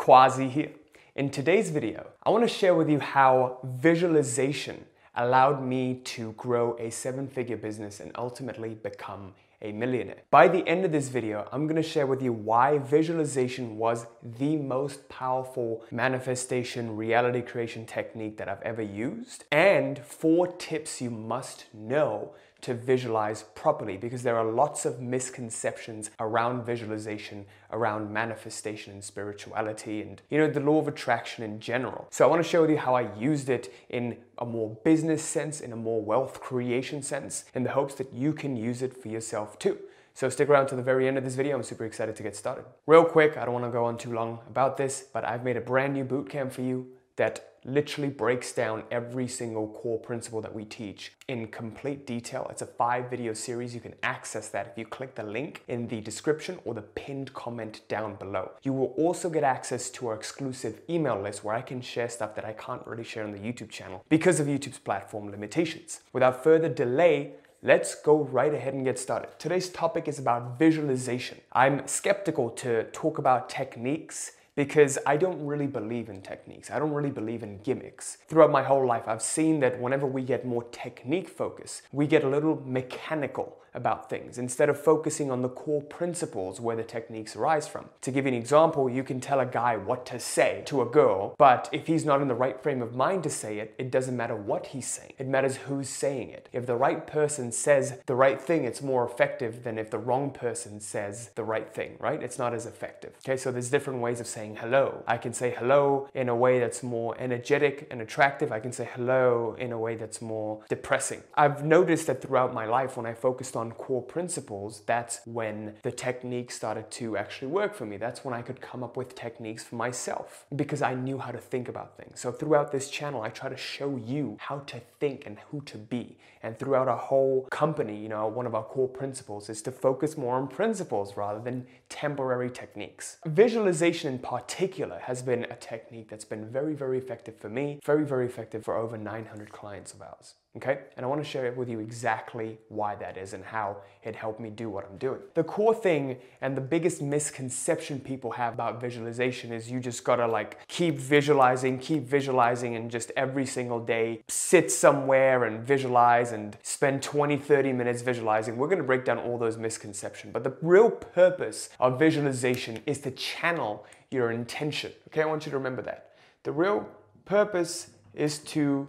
Kazi here. In today's video, I want to share with you how visualization allowed me to grow a seven figure business and ultimately become a millionaire. By the end of this video, I'm gonna share with you why visualization was the most powerful manifestation reality creation technique that I've ever used, and four tips you must know to visualize properly because there are lots of misconceptions around visualization, around manifestation and spirituality, and you know, the law of attraction in general. So, I want to show you how I used it in a more business sense, in a more wealth creation sense, in the hopes that you can use it for yourself too. So stick around to the very end of this video. I'm super excited to get started. Real quick, I don't want to go on too long about this, but I've made a brand new bootcamp for you that literally breaks down every single core principle that we teach in complete detail. It's a five video series. You can access that if you click the link in the description or the pinned comment down below. You will also get access to our exclusive email list where I can share stuff that I can't really share on the YouTube channel because of YouTube's platform limitations. Without further delay, Let's go right ahead and get started. Today's topic is about visualization. I'm skeptical to talk about techniques because I don't really believe in techniques. I don't really believe in gimmicks. Throughout my whole life, I've seen that whenever we get more technique focused, we get a little mechanical about things instead of focusing on the core principles where the techniques arise from. To give you an example, you can tell a guy what to say to a girl, but if he's not in the right frame of mind to say it, it doesn't matter what he's saying. It matters who's saying it. If the right person says the right thing, it's more effective than if the wrong person says the right thing, right? It's not as effective. Okay, so there's different ways of saying hello. I can say hello in a way that's more energetic and attractive. I can say hello in a way that's more depressing. I've noticed that throughout my life, when I focused on core principles, that's when the technique started to actually work for me. That's when I could come up with techniques for myself because I knew how to think about things. So throughout this channel, I try to show you how to think and who to be. And throughout our whole company, you know, one of our core principles is to focus more on principles rather than temporary techniques. Visualization in particular has been a technique that's been very, very effective for me, very, very effective for over 900 clients of ours. Okay? And I want to share with you exactly why that is and how it helped me do what I'm doing. The core thing and the biggest misconception people have about visualization is you just gotta like keep visualizing, keep visualizing, and just every single day sit somewhere and visualize and spend 20, 30 minutes visualizing. We're gonna break down all those misconceptions. But the real purpose of visualization is to channel your intention. Okay, I want you to remember that. The real purpose is to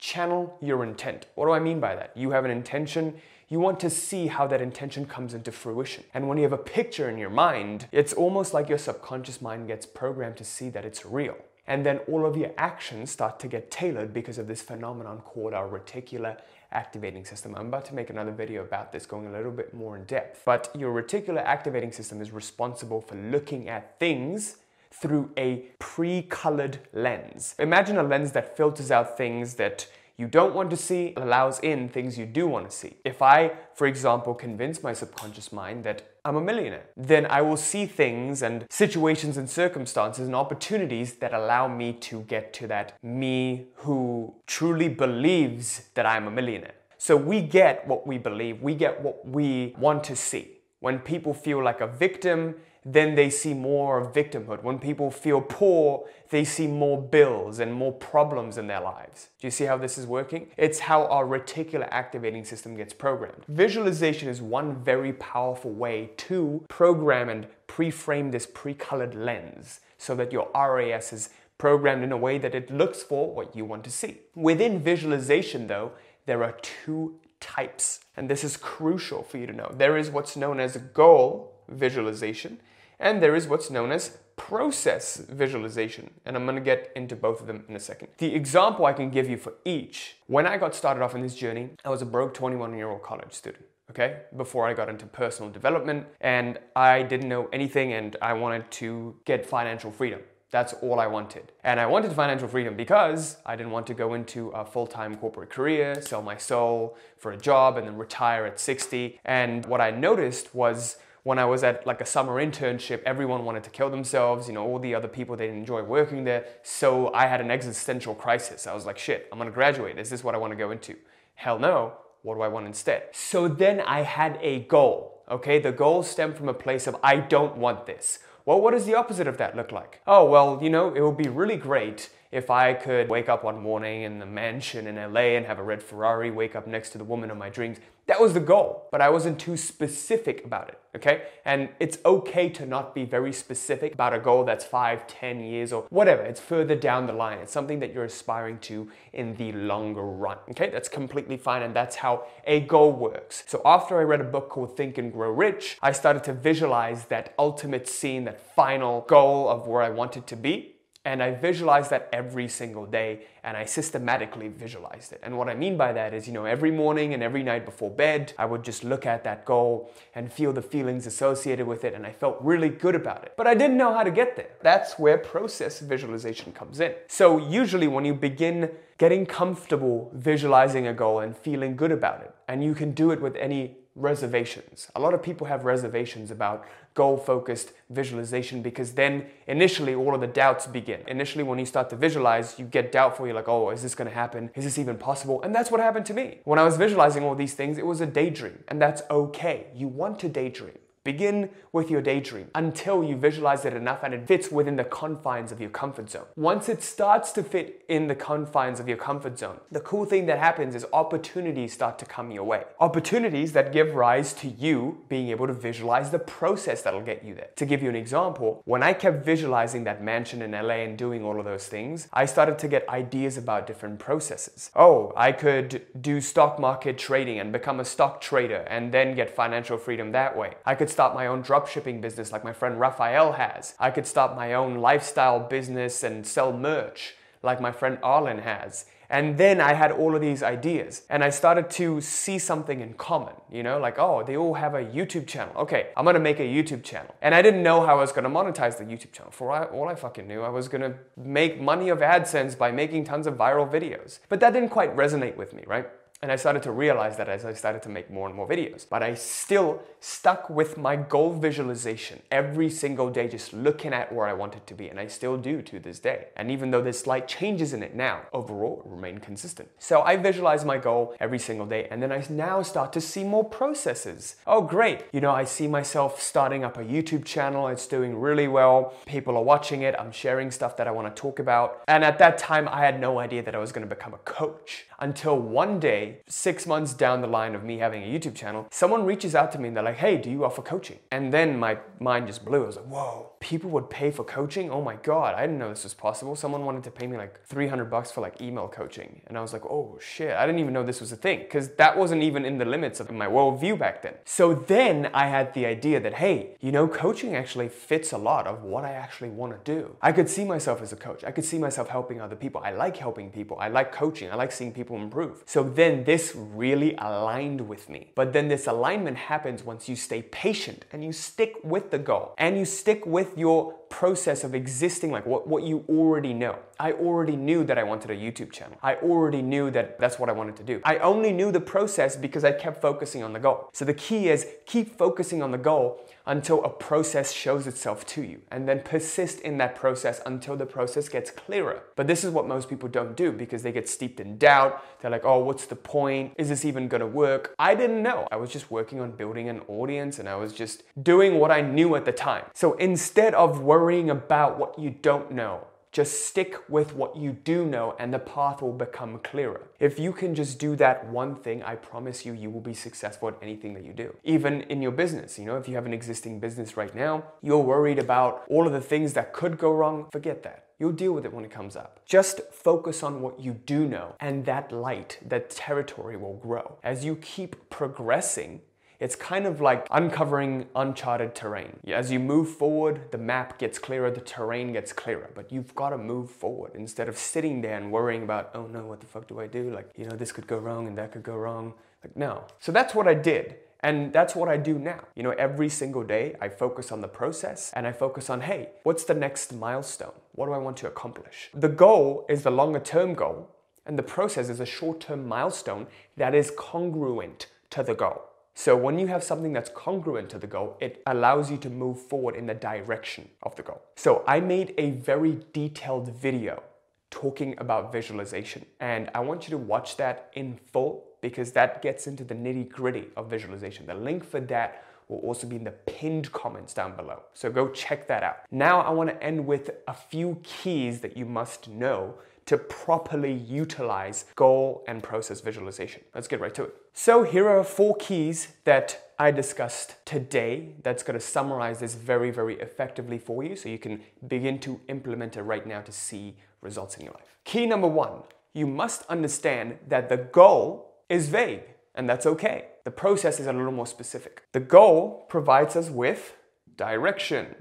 channel your intent. What do I mean by that? You have an intention, you want to see how that intention comes into fruition. And when you have a picture in your mind, it's almost like your subconscious mind gets programmed to see that it's real. And then all of your actions start to get tailored because of this phenomenon called our reticular activating system. I'm about to make another video about this going a little bit more in depth. But your reticular activating system is responsible for looking at things through a pre-colored lens. Imagine a lens that filters out things that you don't want to see, allows in things you do want to see. If I, for example, convince my subconscious mind that I'm a millionaire, then I will see things and situations and circumstances and opportunities that allow me to get to that me who truly believes that I'm a millionaire. So we get what we believe, we get what we want to see. When people feel like a victim, then they see more of victimhood. When people feel poor, they see more bills and more problems in their lives. Do you see how this is working? It's how our reticular activating system gets programmed. Visualization is one very powerful way to program and pre-frame this pre-colored lens so that your RAS is programmed in a way that it looks for what you want to see. Within visualization though, there are two types, and this is crucial for you to know. There is what's known as goal visualization, and there is what's known as process visualization. And I'm gonna get into both of them in a second. The example I can give you for each, when I got started off in this journey, I was a broke 21 year old college student. Okay, before I got into personal development, and I didn't know anything, and I wanted to get financial freedom. That's all I wanted. And I wanted financial freedom because I didn't want to go into a full time corporate career, sell my soul for a job, and then retire at 60. And what I noticed was when I was at like a summer internship, everyone wanted to kill themselves. You know, all the other people they didn't enjoy working there. So I had an existential crisis. I was like, shit, I'm gonna graduate. Is this what I want to go into? Hell no. What do I want instead? So then I had a goal. Okay, the goal stemmed from a place of I don't want this. Well, what does the opposite of that look like? Oh, well, you know, it would be really great if I could wake up one morning in the mansion in LA and have a red Ferrari, wake up next to the woman of my dreams, that was the goal, but I wasn't too specific about it, okay? And it's okay to not be very specific about a goal that's five, ten years, or whatever. It's further down the line. It's something that you're aspiring to in the longer run, okay? That's completely fine, and that's how a goal works. So after I read a book called Think and Grow Rich, I started to visualize that ultimate scene, that final goal of where I wanted to be. And I visualized that every single day and I systematically visualized it. And what I mean by that is, you know, every morning and every night before bed, I would just look at that goal and feel the feelings associated with it and I felt really good about it. But I didn't know how to get there. That's where process visualization comes in. So usually when you begin getting comfortable visualizing a goal and feeling good about it, and you can do it with any reservations. A lot of people have reservations about goal focused visualization because then initially all of the doubts begin. Initially, when you start to visualize, you get doubtful. You're like, oh, is this gonna happen? Is this even possible? And that's what happened to me. When I was visualizing all these things, it was a daydream, and that's okay. You want to daydream. Begin with your daydream until you visualize it enough and it fits within the confines of your comfort zone. Once it starts to fit in the confines of your comfort zone, the cool thing that happens is opportunities start to come your way. Opportunities that give rise to you being able to visualize the process that'll get you there. To give you an example, when I kept visualizing that mansion in LA and doing all of those things, I started to get ideas about different processes. Oh, I could do stock market trading and become a stock trader and then get financial freedom that way. I could start my own dropshipping business like my friend Raphael has. I could start my own lifestyle business and sell merch like my friend Arlen has. And then I had all of these ideas and I started to see something in common, you know, like, oh, they all have a YouTube channel. Okay, I'm gonna make a YouTube channel. And I didn't know how I was gonna monetize the YouTube channel. For all I fucking knew, I was gonna make money of AdSense by making tons of viral videos. But that didn't quite resonate with me, right? And I started to realize that as I started to make more and more videos. But I still stuck with my goal visualization every single day, just looking at where I wanted to be. And I still do to this day. And even though there's slight changes in it now, overall it remained consistent. So I visualize my goal every single day. And then I now start to see more processes. Oh, great. You know, I see myself starting up a YouTube channel. It's doing really well. People are watching it. I'm sharing stuff that I want to talk about. And at that time, I had no idea that I was going to become a coach until one day six months down the line of me having a YouTube channel, someone reaches out to me and they're like, hey, do you offer coaching? And then my mind just blew. I was like, whoa, people would pay for coaching? Oh my God, I didn't know this was possible. Someone wanted to pay me like 300 bucks for like email coaching. And I was like, oh shit, I didn't even know this was a thing because that wasn't even in the limits of my worldview back then. So then I had the idea that, hey, you know, coaching actually fits a lot of what I actually want to do. I could see myself as a coach. I could see myself helping other people. I like helping people. I like coaching. I like seeing people improve. So then this really aligned with me. But then this alignment happens once you stay patient and you stick with the goal and you stick with your process of existing, like what, what you already know. I already knew that I wanted a YouTube channel. I already knew that that's what I wanted to do. I only knew the process because I kept focusing on the goal. So the key is keep focusing on the goal until a process shows itself to you and then persist in that process until the process gets clearer. But this is what most people don't do because they get steeped in doubt. They're like, oh, what's the point? Is this even gonna work? I didn't know. I was just working on building an audience and I was just doing what I knew at the time. So instead of worrying about what you don't know, just stick with what you do know and the path will become clearer. If you can just do that one thing, I promise you, you will be successful at anything that you do. Even in your business, you know, if you have an existing business right now, you're worried about all of the things that could go wrong, forget that. You'll deal with it when it comes up. Just focus on what you do know, and that light, that territory will grow. As you keep progressing, it's kind of like uncovering uncharted terrain. As you move forward, the map gets clearer, the terrain gets clearer, but you've got to move forward instead of sitting there and worrying about, oh no, what the fuck do I do? Like, you know, this could go wrong and that could go wrong. Like, no. So that's what I did. And that's what I do now. You know, every single day I focus on the process and I focus on, hey, what's the next milestone? What do I want to accomplish? The goal is the longer term goal, and the process is a short term milestone that is congruent to the goal. So when you have something that's congruent to the goal, it allows you to move forward in the direction of the goal. So I made a very detailed video talking about visualization and I want you to watch that in full because that gets into the nitty gritty of visualization. The link for that will also be in the pinned comments down below. So go check that out. Now I want to end with a few keys that you must know to properly utilize goal and process visualization. Let's get right to it. So here are four keys that I discussed today that's going to summarize this very, very effectively for you so you can begin to implement it right now to see results in your life. Key number one, you must understand that the goal is vague and that's okay. The process is a little more specific. The goal provides us with direction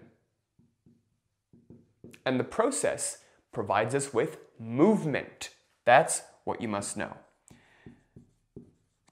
and the process provides us with movement. That's what you must know.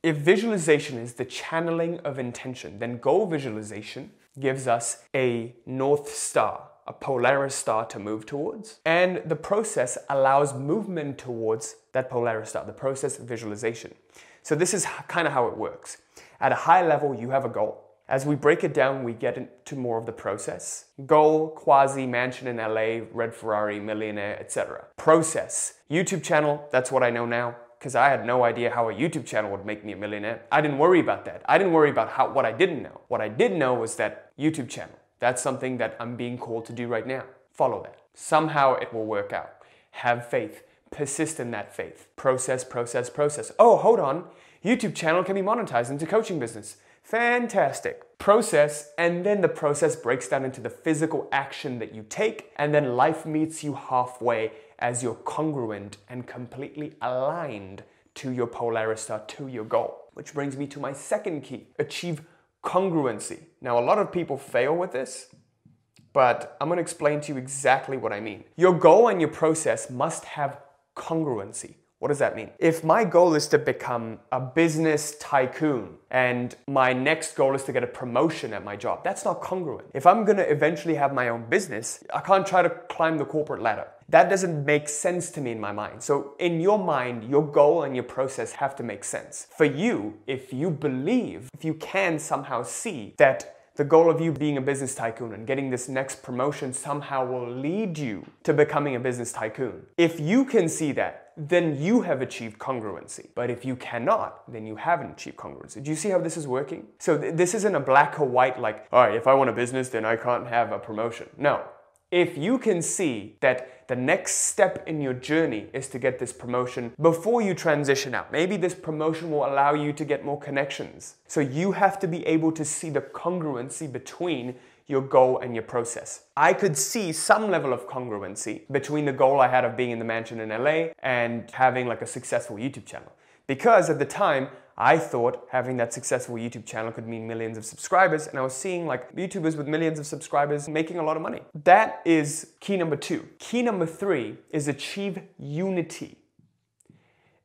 If visualization is the channeling of intention, then goal visualization gives us a North Star, a Polaris star to move towards. And the process allows movement towards that Polaris star, the process of visualization. So, this is kind of how it works. At a high level, you have a goal. As we break it down, we get into more of the process. Goal, Kazi, mansion in LA, red Ferrari, millionaire, etc. Process. YouTube channel, that's what I know now because I had no idea how a YouTube channel would make me a millionaire. I didn't worry about that. I didn't worry about how what I didn't know. What I did know was that YouTube channel. That's something that I'm being called to do right now. Follow that. Somehow it will work out. Have faith. Persist in that faith. Process, process, process. Oh, hold on. YouTube channel can be monetized into coaching business. Fantastic. Process, and then the process breaks down into the physical action that you take, and then life meets you halfway as you're congruent and completely aligned to your Polaris star, to your goal. Which brings me to my second key achieve congruency. Now, a lot of people fail with this, but I'm gonna explain to you exactly what I mean. Your goal and your process must have congruency. What does that mean? If my goal is to become a business tycoon and my next goal is to get a promotion at my job, that's not congruent. If I'm gonna eventually have my own business, I can't try to climb the corporate ladder. That doesn't make sense to me in my mind. So, in your mind, your goal and your process have to make sense. For you, if you believe, if you can somehow see that the goal of you being a business tycoon and getting this next promotion somehow will lead you to becoming a business tycoon. If you can see that, then you have achieved congruency. But if you cannot, then you haven't achieved congruency. Do you see how this is working? So th- this isn't a black or white like, all right, if I want a business, then I can't have a promotion. No, if you can see that the next step in your journey is to get this promotion before you transition out, maybe this promotion will allow you to get more connections. So you have to be able to see the congruency between your goal and your process. I could see some level of congruency between the goal I had of being in the mansion in LA and having like a successful YouTube channel. Because at the time, I thought having that successful YouTube channel could mean millions of subscribers, and I was seeing like YouTubers with millions of subscribers making a lot of money. That is key number two. Key number three is achieve unity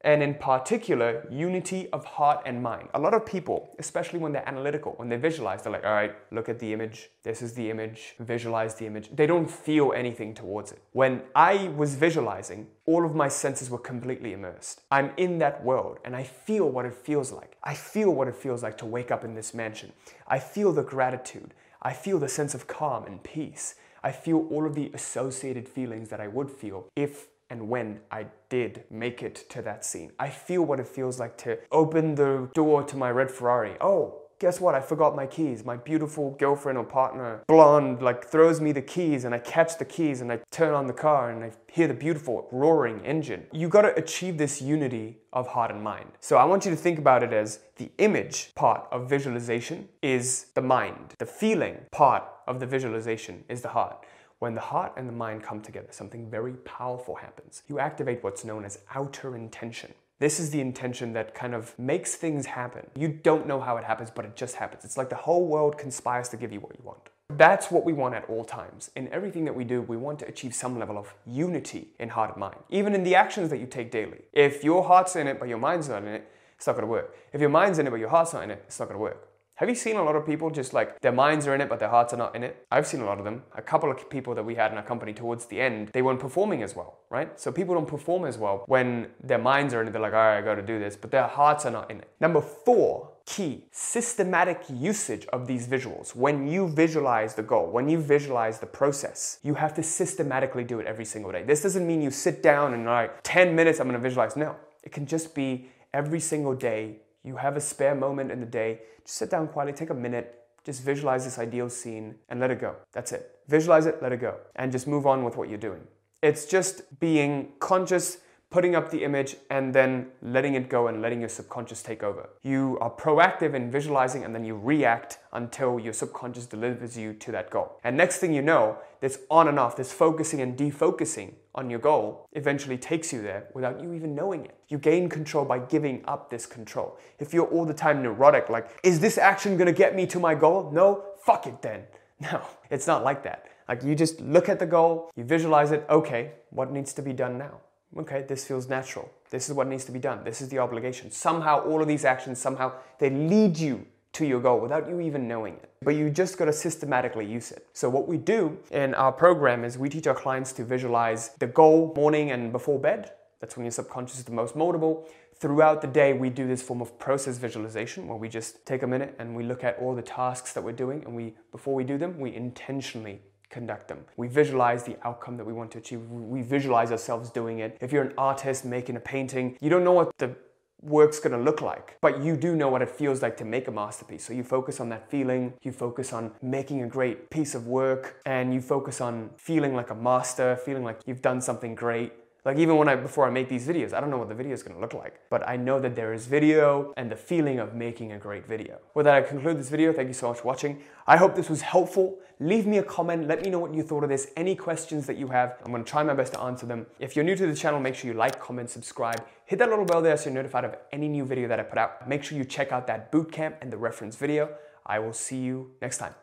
and in particular, unity of heart and mind. A lot of people, especially when they're analytical, when they visualize, they're like, all right, look at the image, this is the image, visualize the image. They don't feel anything towards it. When I was visualizing, all of my senses were completely immersed. I'm in that world and I feel what it feels like. I feel what it feels like to wake up in this mansion. I feel the gratitude. I feel the sense of calm and peace. I feel all of the associated feelings that I would feel if and when I did make it to that scene. I feel what it feels like to open the door to my red Ferrari. Oh, guess what? I forgot my keys. My beautiful girlfriend or partner, blonde, like throws me the keys and I catch the keys and I turn on the car and I hear the beautiful roaring engine. You gotta achieve this unity of heart and mind. So I want you to think about it as the image part of visualization is the mind, the feeling part of the visualization is the heart. When the heart and the mind come together, something very powerful happens. You activate what's known as outer intention. This is the intention that kind of makes things happen. You don't know how it happens, but it just happens. It's like the whole world conspires to give you what you want. That's what we want at all times. In everything that we do, we want to achieve some level of unity in heart and mind, even in the actions that you take daily. If your heart's in it, but your mind's not in it, it's not gonna work. If your mind's in it, but your heart's not in it, it's not gonna work. Have you seen a lot of people just like their minds are in it, but their hearts are not in it? I've seen a lot of them. A couple of people that we had in our company towards the end, they weren't performing as well, right? So people don't perform as well when their minds are in it. They're like, all right, I got to do this, but their hearts are not in it. Number four, key systematic usage of these visuals. When you visualize the goal, when you visualize the process, you have to systematically do it every single day. This doesn't mean you sit down and like 10 minutes, I'm gonna visualize. No, it can just be every single day you have a spare moment in the day, just sit down quietly, take a minute, just visualize this ideal scene and let it go. That's it. Visualize it, let it go, and just move on with what you're doing. It's just being conscious putting up the image and then letting it go and letting your subconscious take over. You are proactive in visualizing and then you react until your subconscious delivers you to that goal. And next thing you know, this on and off, this focusing and defocusing on your goal eventually takes you there without you even knowing it. You gain control by giving up this control. If you're all the time neurotic, like, is this action gonna get me to my goal? No, fuck it then. No, it's not like that. Like you just look at the goal, you visualize it, okay, what needs to be done now? Okay, this feels natural. This is what needs to be done. This is the obligation. Somehow, all of these actions, somehow, they lead you to your goal without you even knowing it. But you just got to systematically use it. So, what we do in our program is we teach our clients to visualize the goal morning and before bed. That's when your subconscious is the most moldable. Throughout the day, we do this form of process visualization where we just take a minute and we look at all the tasks that we're doing. And we, before we do them, we intentionally conduct them. We visualize the outcome that we want to achieve. We visualize ourselves doing it. If you're an artist making a painting, you don't know what the work's gonna look like, but you do know what it feels like to make a masterpiece. So you focus on that feeling, you focus on making a great piece of work, and you focus on feeling like a master, feeling like you've done something great. Like even when I before I make these videos, I don't know what the video is going to look like, but I know that there is video and the feeling of making a great video. With that, I conclude this video. Thank you so much for watching. I hope this was helpful. Leave me a comment. Let me know what you thought of this. Any questions that you have, I'm going to try my best to answer them. If you're new to the channel, make sure you like, comment, subscribe. Hit that little bell there so you're notified of any new video that I put out. Make sure you check out that bootcamp and the reference video. I will see you next time.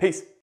Peace.